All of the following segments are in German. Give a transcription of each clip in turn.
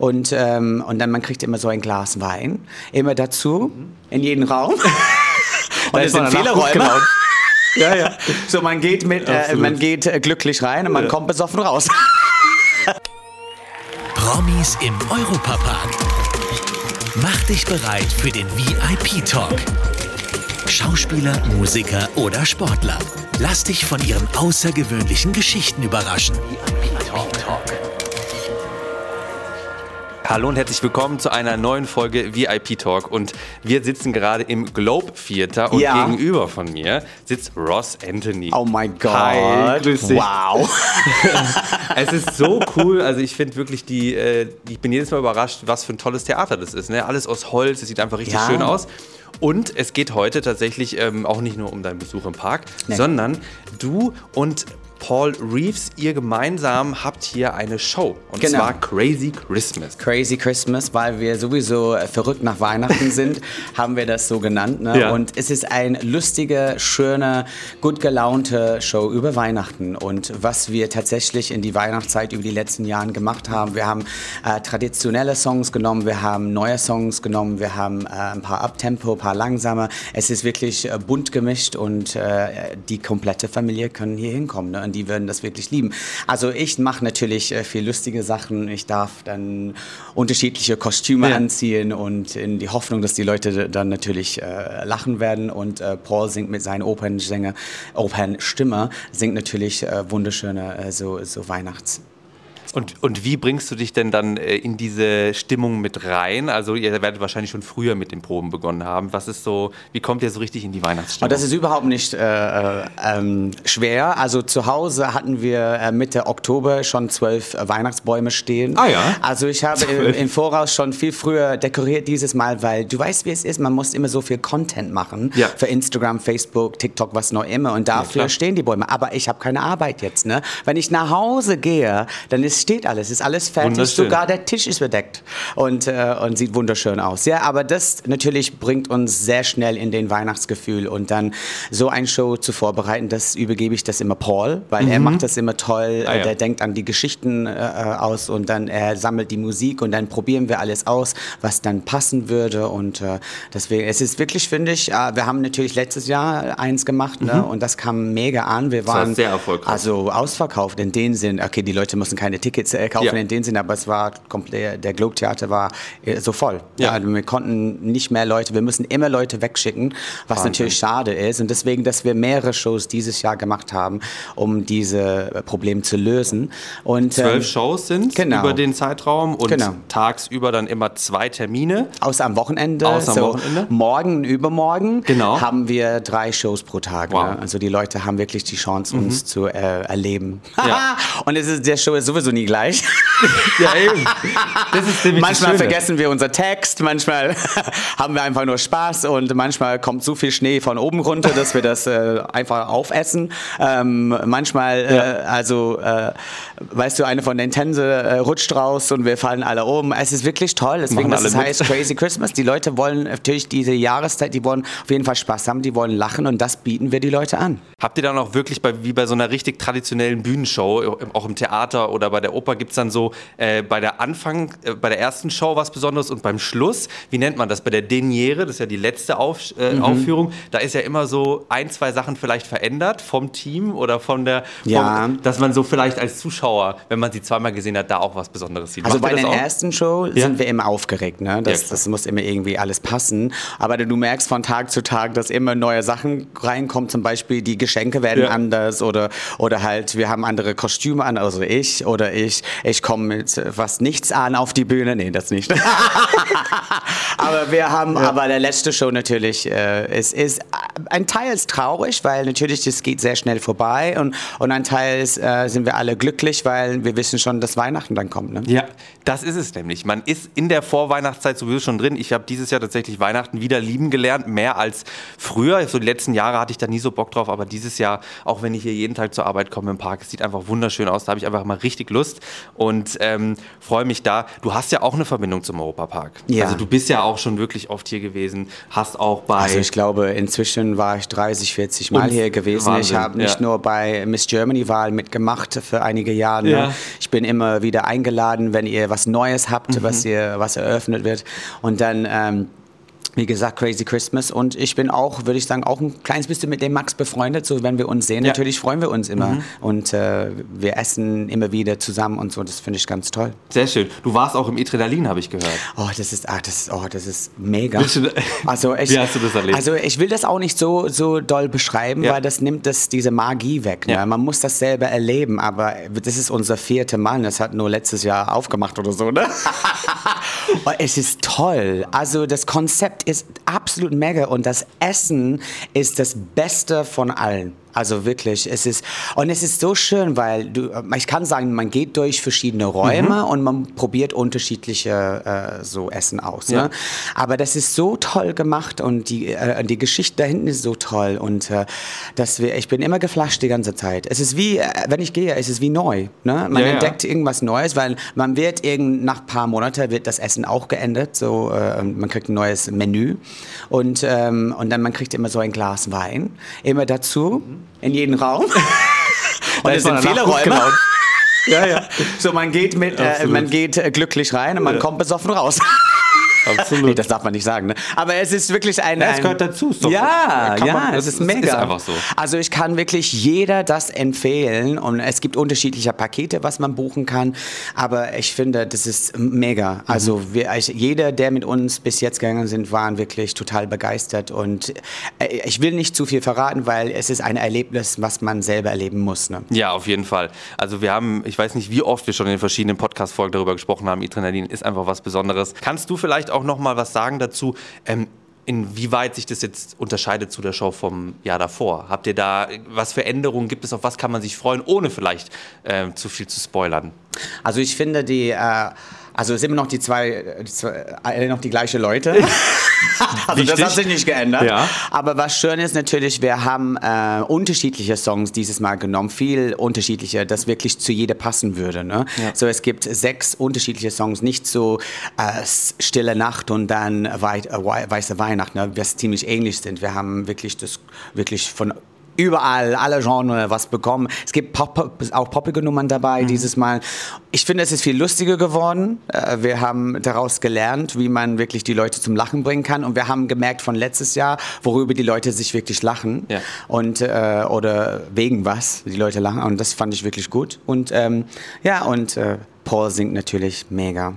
Und, ähm, und dann man kriegt immer so ein Glas Wein, immer dazu, in jeden Raum. und es sind viele Räume. Ja, ja. So, man geht, mit, äh, man geht äh, glücklich rein und man ja. kommt besoffen raus. Promis im Europapark. Mach dich bereit für den VIP-Talk. Schauspieler, Musiker oder Sportler. Lass dich von ihren außergewöhnlichen Geschichten überraschen. VIP-Talk. Hallo und herzlich willkommen zu einer neuen Folge VIP Talk. Und wir sitzen gerade im Globe Theater und ja. gegenüber von mir sitzt Ross Anthony. Oh mein Gott. Hi, grüß dich. Wow. es ist so cool. Also ich finde wirklich die, äh, ich bin jedes Mal überrascht, was für ein tolles Theater das ist. Ne? Alles aus Holz, es sieht einfach richtig ja. schön aus. Und es geht heute tatsächlich ähm, auch nicht nur um deinen Besuch im Park, nee. sondern du und Paul Reeves, ihr gemeinsam habt hier eine Show. Und genau. zwar Crazy Christmas. Crazy Christmas, weil wir sowieso verrückt nach Weihnachten sind, haben wir das so genannt. Ne? Ja. Und es ist eine lustige, schöne, gut gelaunte Show über Weihnachten. Und was wir tatsächlich in die Weihnachtszeit über die letzten Jahre gemacht haben, wir haben äh, traditionelle Songs genommen, wir haben neue Songs genommen, wir haben äh, ein paar Abtempo, ein paar langsame. Es ist wirklich äh, bunt gemischt und äh, die komplette Familie können hier hinkommen. Ne? Und die würden das wirklich lieben. Also ich mache natürlich äh, viel lustige Sachen. Ich darf dann unterschiedliche Kostüme ja. anziehen und in die Hoffnung, dass die Leute dann natürlich äh, lachen werden. Und äh, Paul singt mit seinen Opernsänger, Opernstimme, singt natürlich äh, wunderschöne äh, so, so Weihnachts. Und, und wie bringst du dich denn dann äh, in diese Stimmung mit rein? Also ihr werdet wahrscheinlich schon früher mit den Proben begonnen haben. Was ist so, wie kommt ihr so richtig in die Weihnachtsstimmung? Und das ist überhaupt nicht äh, ähm, schwer. Also zu Hause hatten wir äh, Mitte Oktober schon zwölf äh, Weihnachtsbäume stehen. Ah ja. Also ich habe im, im, Voraus schon viel früher dekoriert dieses Mal, weil du weißt, wie es ist. Man muss immer so viel Content machen ja. für Instagram, Facebook, TikTok, was noch immer. Und dafür ja, stehen die Bäume. Aber ich habe keine Arbeit jetzt. Ne? Wenn ich nach Hause gehe, dann ist steht alles, ist alles fertig, sogar der Tisch ist bedeckt und, äh, und sieht wunderschön aus. Ja, aber das natürlich bringt uns sehr schnell in den Weihnachtsgefühl und dann so ein Show zu vorbereiten, das übergebe ich das immer Paul, weil mhm. er macht das immer toll, ah, ja. der denkt an die Geschichten äh, aus und dann er sammelt die Musik und dann probieren wir alles aus, was dann passen würde und äh, deswegen, es ist wirklich, finde ich, äh, wir haben natürlich letztes Jahr eins gemacht ne, mhm. und das kam mega an. Wir waren sehr erfolgreich. also ausverkauft in dem Sinn, okay, die Leute müssen keine Tickets äh, kaufen ja. in dem Sinne, aber es war komplett, der Globe Theater war äh, so voll. Ja. ja. wir konnten nicht mehr Leute, wir müssen immer Leute wegschicken, was Wahnsinn. natürlich schade ist. Und deswegen, dass wir mehrere Shows dieses Jahr gemacht haben, um diese äh, Probleme zu lösen. Und, Zwölf ähm, Shows sind genau. über den Zeitraum und genau. tagsüber dann immer zwei Termine. Außer am Wochenende. Außer am so Wochenende. Morgen übermorgen genau. haben wir drei Shows pro Tag. Wow. Ne? Also die Leute haben wirklich die Chance, uns mhm. zu äh, erleben. Ja. und es ist, der Show ist sowieso nie gleich ja, eben. Das ist manchmal vergessen wir unser Text, manchmal haben wir einfach nur Spaß und manchmal kommt so viel Schnee von oben runter, dass wir das äh, einfach aufessen. Ähm, manchmal, äh, ja. äh, also, äh, weißt du, eine von den Tänze äh, rutscht raus und wir fallen alle um. Es ist wirklich toll, deswegen, mit. heißt Crazy Christmas. Die Leute wollen natürlich diese Jahreszeit, die wollen auf jeden Fall Spaß haben, die wollen lachen und das bieten wir die Leute an. Habt ihr dann auch wirklich bei, wie bei so einer richtig traditionellen Bühnenshow, auch im Theater oder bei der Oper, gibt es dann so äh, bei der Anfang, äh, bei der ersten Show was Besonderes und beim Schluss, wie nennt man das? Bei der Deniere, das ist ja die letzte Auf, äh, mhm. Aufführung, da ist ja immer so ein, zwei Sachen vielleicht verändert vom Team oder von der, vom, ja. dass man so vielleicht als Zuschauer, wenn man sie zweimal gesehen hat, da auch was Besonderes sieht. Also Macht bei der ersten Show ja? sind wir immer aufgeregt, ne? Das, ja, das muss immer irgendwie alles passen. Aber du merkst von Tag zu Tag, dass immer neue Sachen reinkommen, zum Beispiel die Geschenke werden anders oder, oder halt wir haben andere Kostüme an, also ich oder ich, ich komme mit was nichts an auf die Bühne. Nee, das nicht. aber wir haben, ja. aber der letzte Show natürlich, äh, es ist ein Teil ist traurig, weil natürlich das geht sehr schnell vorbei und, und ein Teil ist, äh, sind wir alle glücklich, weil wir wissen schon, dass Weihnachten dann kommt. Ne? Ja, das ist es nämlich. Man ist in der Vorweihnachtszeit sowieso schon drin. Ich habe dieses Jahr tatsächlich Weihnachten wieder lieben gelernt, mehr als früher. So die letzten Jahre hatte ich da nie so Bock drauf, aber dieses Jahr, auch wenn ich hier jeden Tag zur Arbeit komme im Park, es sieht einfach wunderschön aus. Da habe ich einfach mal richtig Lust und ähm, freue mich da. Du hast ja auch eine Verbindung zum Europapark. Ja. Also du bist ja auch schon wirklich oft hier gewesen, hast auch bei. Also ich glaube inzwischen schon war ich 30, 40 Mal Und hier gewesen. Wahnsinn, ich habe nicht ja. nur bei Miss Germany-Wahl mitgemacht für einige Jahre. Ne? Ja. Ich bin immer wieder eingeladen, wenn ihr was Neues habt, mhm. was, ihr, was eröffnet wird. Und dann... Ähm, wie gesagt, Crazy Christmas. Und ich bin auch, würde ich sagen, auch ein kleines bisschen mit dem Max befreundet. So, wenn wir uns sehen, ja. natürlich freuen wir uns immer. Mhm. Und äh, wir essen immer wieder zusammen und so. Das finde ich ganz toll. Sehr schön. Du warst auch im Etrenalin, habe ich gehört. Oh, das ist, ah, das, oh, das ist mega. also ich, Wie hast du das erlebt? Also ich will das auch nicht so, so doll beschreiben, ja. weil das nimmt das, diese Magie weg. Ne? Ja. Man muss das selber erleben. Aber das ist unser vierte Mal. Das hat nur letztes Jahr aufgemacht oder so. Ne? oh, es ist toll. Also das Konzept ist absolut mega und das Essen ist das Beste von allen. Also wirklich, es ist und es ist so schön, weil du, ich kann sagen, man geht durch verschiedene Räume mhm. und man probiert unterschiedliche äh, so Essen aus. Ja. Ne? Aber das ist so toll gemacht und die äh, die Geschichte da hinten ist so toll und äh, dass wir, ich bin immer geflasht die ganze Zeit. Es ist wie, äh, wenn ich gehe, es ist wie neu. Ne? Man ja, entdeckt ja. irgendwas Neues, weil man wird irgend nach ein paar Monaten wird das Essen auch geändert. So, äh, man kriegt ein neues Menü und ähm, und dann man kriegt immer so ein Glas Wein immer dazu. Mhm in jeden Raum. und es sind viele Räume. ja, ja. So, man geht, mit, äh, man geht äh, glücklich rein und man ja. kommt besoffen raus. Absolut. nee, das darf man nicht sagen. Ne? Aber es ist wirklich ein. Ja, es gehört dazu. Ist ja, ja, man, es ist mega. Ist einfach so. Also ich kann wirklich jeder das empfehlen und es gibt unterschiedliche Pakete, was man buchen kann. Aber ich finde, das ist mega. Mhm. Also wir, jeder, der mit uns bis jetzt gegangen sind, waren wirklich total begeistert und äh, ich will nicht zu viel verraten, weil es ist ein Erlebnis, was man selber erleben muss. Ne? Ja, auf jeden Fall. Also wir haben, ich weiß nicht, wie oft wir schon in den verschiedenen Podcast-Folgen darüber gesprochen haben. Adrenalin ist einfach was Besonderes. Kannst du vielleicht auch noch mal was sagen dazu. Ähm, inwieweit sich das jetzt unterscheidet zu der Show vom Jahr davor? Habt ihr da, was für Änderungen gibt es, auf was kann man sich freuen, ohne vielleicht äh, zu viel zu spoilern? Also ich finde die... Äh also es sind immer noch die zwei, die zwei äh, noch die gleichen Leute. also das hat sich nicht geändert. Ja. Aber was schön ist natürlich, wir haben äh, unterschiedliche Songs dieses Mal genommen, viel unterschiedliche, das wirklich zu jeder passen würde. Ne? Ja. So es gibt sechs unterschiedliche Songs, nicht so äh, Stille Nacht und dann Wei äh, Weiße Weihnacht, ne? was ziemlich ähnlich sind. Wir haben wirklich das wirklich von überall, alle Genres was bekommen. Es gibt Pop, auch poppige Nummern dabei mhm. dieses Mal. Ich finde, es ist viel lustiger geworden. Äh, wir haben daraus gelernt, wie man wirklich die Leute zum Lachen bringen kann. Und wir haben gemerkt von letztes Jahr, worüber die Leute sich wirklich lachen. Ja. Und, äh, oder wegen was die Leute lachen. Und das fand ich wirklich gut. Und ähm, ja, und äh, Paul singt natürlich mega.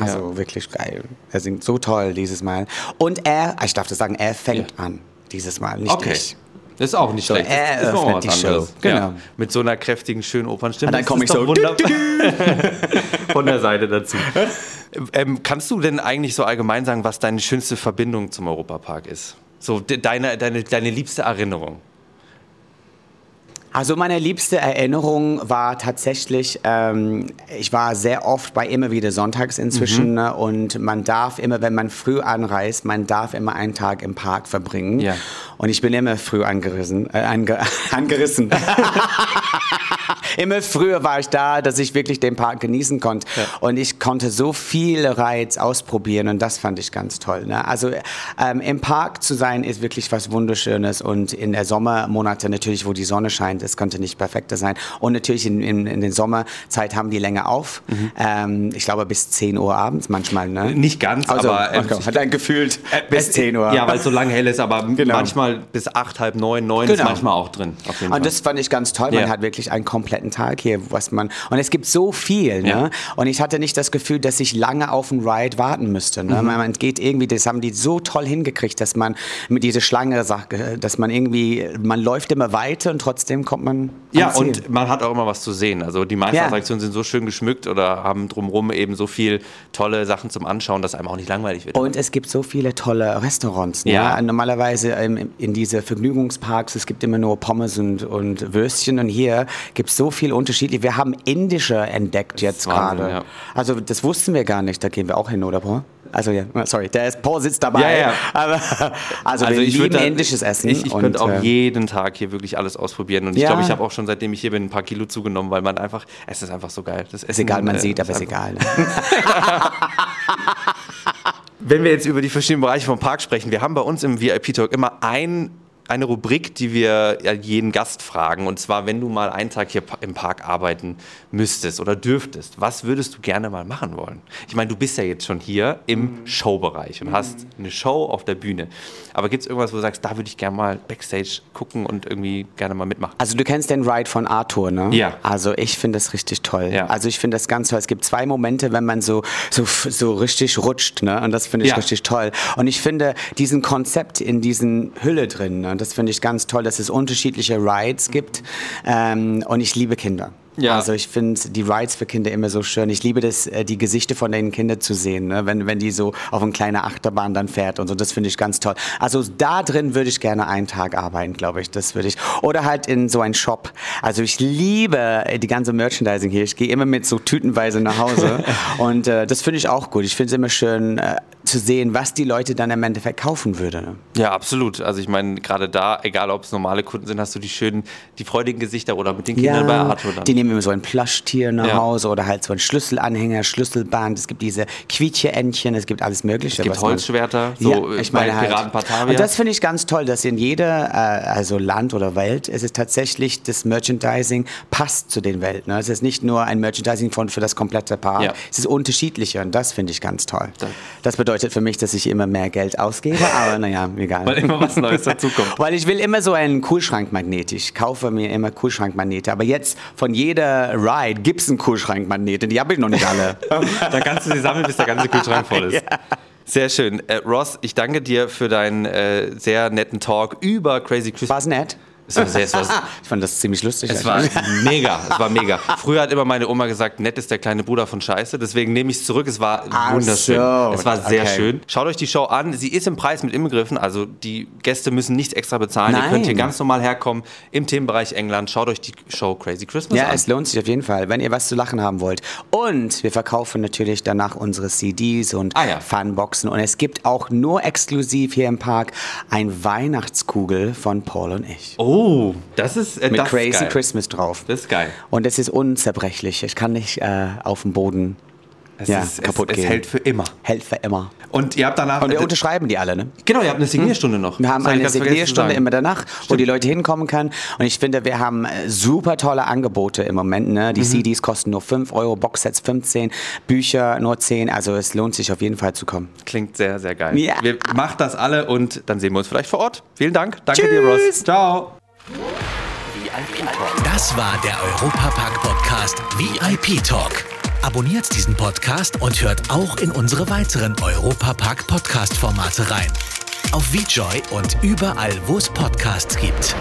Also ja. wirklich geil. Er singt so toll dieses Mal. Und er, ich darf das sagen, er fängt ja. an dieses Mal, nicht okay. ich. Das ist auch nicht schlecht. Er das ist noch die Show. Genau. Ja, mit so einer kräftigen, schönen Opernstimme. dann komme ich so von der Seite dazu. Ähm, kannst du denn eigentlich so allgemein sagen, was deine schönste Verbindung zum Europapark ist? So deine, deine, deine liebste Erinnerung? Also meine liebste Erinnerung war tatsächlich, ähm, ich war sehr oft bei immer wieder Sonntags inzwischen mhm. Ne, und man darf immer, wenn man früh anreist, man darf immer einen Tag im Park verbringen. Ja. Und ich bin immer früh angerissen. Äh, ange angerissen. immer früher war ich da, dass ich wirklich den Park genießen konnte. Ja. Und ich konnte so viel Reiz ausprobieren und das fand ich ganz toll. Ne? Also ähm, im Park zu sein ist wirklich was Wunderschönes und in der Sommermonate natürlich, wo die Sonne scheint, es könnte nicht perfekter sein. Und natürlich in, in, in den Sommerzeit haben die länger auf. Mhm. Ähm, ich glaube bis 10 Uhr abends manchmal. Ne? Nicht ganz, also, aber ähm, okay. hat er gefühlt äh, bis 10 Uhr. Ja, weil es so lange hell ist, aber genau. manchmal bis 8, halb 9, 9 genau. ist manchmal auch drin. und das fand ich ganz toll. Man ja. hat wirklich einen kompletten Tag hier, was man und es gibt so viel. Ne? Ja. Und ich hatte nicht das Gefühl, dass ich lange auf einen Ride warten müsste. Ne? Mhm. Man geht irgendwie, das haben die so toll hingekriegt, dass man mit dieser Schlange, dass man irgendwie, man läuft immer weiter und trotzdem kommt man. Ja, und man hat auch immer was zu sehen. Also die meisten ja. Attraktionen sind so schön geschmückt oder haben drumherum eben so viel tolle Sachen zum Anschauen, dass einem auch nicht langweilig wird. Und es gibt so viele tolle Restaurants. Ne? Ja. Normalerweise in, in diese Vergnügungsparks, es gibt immer nur Pommes und, und Würstchen und hier gibt es so viel unterschiedlich. Wir haben indische entdeckt jetzt gerade. Ja. Also das wussten wir gar nicht, da gehen wir auch hin, oder Paul? Also ja, sorry, der ist, Paul sitzt dabei. Ja, ja. Aber, also, also ich lieben indisches Essen. Ich, ich könnte auch äh, jeden Tag hier wirklich alles ausprobieren. Und ich glaube, ich habe auch schon seitdem ich hier bin ein paar Kilo zugenommen, weil man einfach, es ist einfach so geil. Das ist egal, man äh, sieht, aber ist egal. Ne? Wenn wir jetzt über die verschiedenen Bereiche vom Park sprechen, wir haben bei uns im VIP-Talk immer ein eine Rubrik, die wir jeden Gast fragen. Und zwar, wenn du mal einen Tag hier im Park arbeiten müsstest oder dürftest, was würdest du gerne mal machen wollen? Ich meine, du bist ja jetzt schon hier im mhm. Showbereich und mhm. hast eine Show auf der Bühne. Aber gibt es irgendwas, wo du sagst, da würde ich gerne mal Backstage gucken und irgendwie gerne mal mitmachen? Also du kennst den Ride von Arthur, ne? Ja. Also ich finde das richtig toll. Ja. Also ich finde das ganz toll. Es gibt zwei Momente, wenn man so, so, so richtig rutscht, ne? Und das finde ich ja. richtig toll. Und ich finde diesen Konzept in diesen Hülle drin, ne? Das finde ich ganz toll, dass es unterschiedliche Rides gibt. Ähm, und ich liebe Kinder. Ja. Also ich finde die Rides für Kinder immer so schön. Ich liebe das, äh, die Gesichter von den Kindern zu sehen, ne? wenn, wenn die so auf eine kleine Achterbahn dann fährt und so. Das finde ich ganz toll. Also da drin würde ich gerne einen Tag arbeiten, glaube ich. Das würde ich. Oder halt in so einen Shop. Also ich liebe äh, die ganze Merchandising hier. Ich gehe immer mit so tütenweise nach Hause und äh, das finde ich auch gut. Ich finde es immer schön äh, zu sehen, was die Leute dann im Endeffekt kaufen würden. Ne? Ja, absolut. Also ich meine, gerade da, egal ob es normale Kunden sind, hast du die schönen, die freudigen Gesichter oder mit den Kindern ja, bei Arthur dann. Die nehmen immer so ein Plushtier nach ja. Hause oder halt so ein Schlüsselanhänger, Schlüsselband. Es gibt diese Quietsche-Entchen, es gibt alles Mögliche. Es gibt Holzschwerter, so ja, äh, ich meine halt. Piraten. Und das finde ich ganz toll, dass in jeder äh, also Land oder Welt es ist tatsächlich das Merchandising passt zu den Welten. Ne? Es ist nicht nur ein Merchandising von, für das komplette Paar. Ja. Es ist unterschiedlicher und das finde ich ganz toll. Das bedeutet für mich, dass ich immer mehr Geld ausgebe, aber naja, egal. Weil immer was Neues dazukommt. Weil ich will immer so einen Kühlschrankmagnet. Ich kaufe mir immer Kühlschrankmagnete. Aber jetzt von jeder Ride gibt es einen Kühlschrankmagnet und die habe ich noch nicht alle. Dann kannst du sie sammeln, bis der ganze Kühlschrank voll ist. Ja. Sehr schön. Äh, Ross, ich danke dir für deinen äh, sehr netten Talk über Crazy Christmas. War's nett? War, ich fand das ziemlich lustig. Es war mega, es war mega. Früher hat immer meine Oma gesagt, nett ist der kleine Bruder von Scheiße. Deswegen nehme ich es zurück. Es war Ach wunderschön. So. Es war sehr okay. schön. Schaut euch die Show an. Sie ist im Preis mit inbegriffen. Also die Gäste müssen nichts extra bezahlen. Nein. Ihr könnt hier ganz normal herkommen im Themenbereich England. Schaut euch die Show Crazy Christmas ja, an. Ja, es lohnt sich auf jeden Fall, wenn ihr was zu lachen haben wollt. Und wir verkaufen natürlich danach unsere CDs und ah, ja. Funboxen. Und es gibt auch nur exklusiv hier im Park ein Weihnachtskugel von Paul und ich. Oh, das ist äh, mit Crazy Christmas drauf. Das ist geil. Und es ist unzerbrechlich. Ich kann nicht äh, auf dem Boden es ja, ist, kaputt es, gehen. Es hält für immer. Hält für immer. Und ihr habt danach. Und wir unterschreiben die alle, ne? Genau, ihr habt eine Signierstunde noch. Wir haben eine Signierstunde immer danach, Stimmt. wo die Leute hinkommen können. Und ich finde, wir haben äh, super tolle Angebote im Moment. Ne? Die mhm. CDs kosten nur 5 Euro, Boxsets 15, Bücher nur 10. Also es lohnt sich auf jeden Fall zu kommen. Klingt sehr, sehr geil. Ja. Wir machen das alle und dann sehen wir uns vielleicht vor Ort. Vielen Dank. Danke Tschüss. dir, Ross. Ciao. Das war der Europapark Podcast VIP Talk. Abonniert diesen Podcast und hört auch in unsere weiteren Europapark Podcast Formate rein. Auf VJoy und überall, wo es Podcasts gibt.